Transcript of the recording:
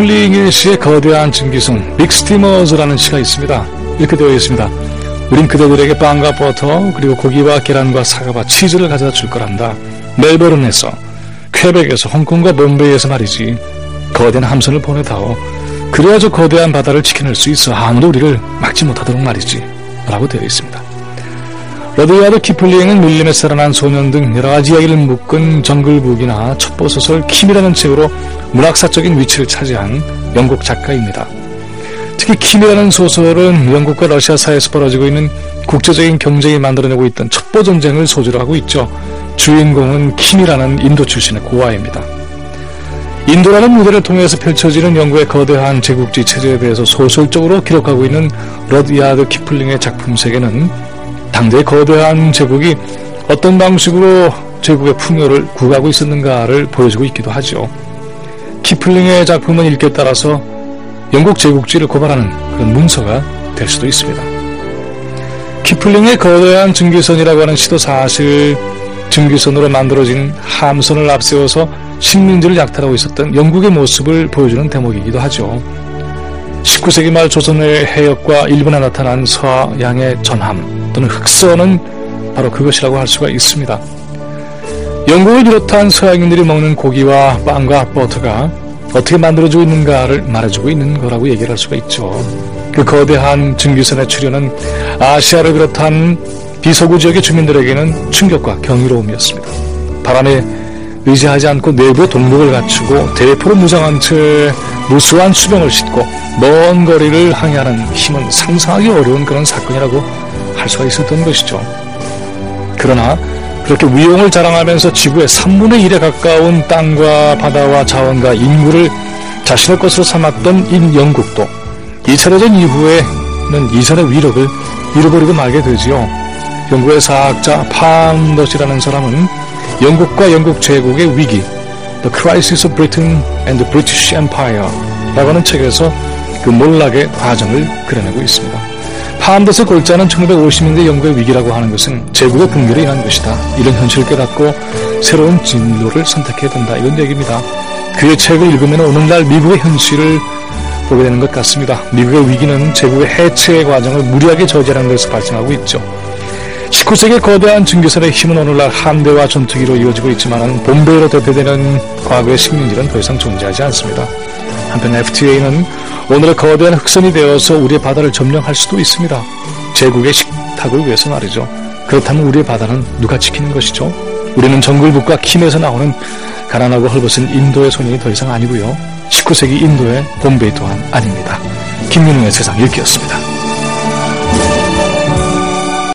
키플링의 시의 거대한 증기선 Big Steamers라는 시가 있습니다. 이렇게 되어 있습니다. 우린 그대들에게 빵과 버터 그리고 고기와 계란과 사과와 치즈를 가져다 줄 거란다. 멜버른에서 퀘벡에서 홍콩과 봄베이에서 말이지 거대한 함선을 보내다오. 그래야 저 거대한 바다를 지켜낼 수 있어 아무도 우리를 막지 못하도록 말이지 라고 되어 있습니다. 러드야드 키플링은 밀림에 자라난 소년 등 여러 가지 이야기를 묶은 정글북이나 첩보소설 킴이라는 책으로 문학사적인 위치를 차지한 영국 작가입니다. 특히 킴이라는 소설은 영국과 러시아 사이에서 벌어지고 있는 국제적인 경쟁이 만들어내고 있던 첩보전쟁을 소재로 하고 있죠. 주인공은 킴이라는 인도 출신의 고아입니다. 인도라는 무대를 통해서 펼쳐지는 영국의 거대한 제국주의 체제에 대해서 소설적으로 기록하고 있는 러드야드 키플링의 작품 세계는 당대의 거대한 제국이 어떤 방식으로 제국의 풍요를 구가하고 있었는가를 보여주고 있기도 하죠. 키플링의 작품은 읽기에 따라서 영국 제국주의를 고발하는 그런 문서가 될 수도 있습니다. 키플링의 거대한 증기선이라고 하는 시도 사실 증기선으로 만들어진 함선을 앞세워서 식민지를 약탈하고 있었던 영국의 모습을 보여주는 대목이기도 하죠. 19세기 말 조선의 해역과 일본에 나타난 서양의 전함 또는 흑선은 바로 그것이라고 할 수가 있습니다. 영국을 비롯한 서양인들이 먹는 고기와 빵과 버터가 어떻게 만들어지고 있는가를 말해주고 있는 거라고 얘기를 할 수가 있죠. 그 거대한 증기선의 출현은 아시아를 비롯한 비서구 지역의 주민들에게는 충격과 경이로움이었습니다. 바람에 의지하지 않고 내부에 동력을 갖추고 대포로 무장한 채 무수한 수병을 싣고 먼 거리를 항해하는 힘은 상상하기 어려운 그런 사건이라고 할 수가 있었던 것이죠. 그러나 그렇게 위용을 자랑하면서 지구의 3분의 1에 가까운 땅과 바다와 자원과 인구를 자신의 것으로 삼았던 이 영국도 2차 대전 이후에는 이전의 위력을 잃어버리고 말게 되지요. 영국의 사학자 파운더시라는 사람은 영국과 영국 제국의 위기 The Crisis of Britain and the British Empire 라고 하는 책에서 그 몰락의 과정을 그려내고 있습니다. 파암더스 골자는 1950년대 영국의 위기라고 하는 것은 제국의 붕괴로 인한 것이다. 이런 현실을 깨닫고 새로운 진로를 선택해야 된다. 이런 얘기입니다. 그의 책을 읽으면 오늘날 미국의 현실을 보게 되는 것 같습니다. 미국의 위기는 제국의 해체의 과정을 무리하게 저지하는 것에서 발생하고 있죠. 19세기 거대한 증기선의 힘은 오늘날 함대와 전투기로 이어지고 있지만 본베이로 대표되는 과거의 식민지는 더 이상 존재하지 않습니다. 한편 FTA는 오늘의 거대한 흑선이 되어서 우리의 바다를 점령할 수도 있습니다. 제국의 식탁을 위해서 말이죠. 그렇다면 우리의 바다는 누가 지키는 것이죠? 우리는 정글북과 킴에서 나오는 가난하고 헐벗은 인도의 소년이 더 이상 아니고요. 19세기 인도의 본베이 또한 아닙니다. 김민웅의 세상 읽기였습니다.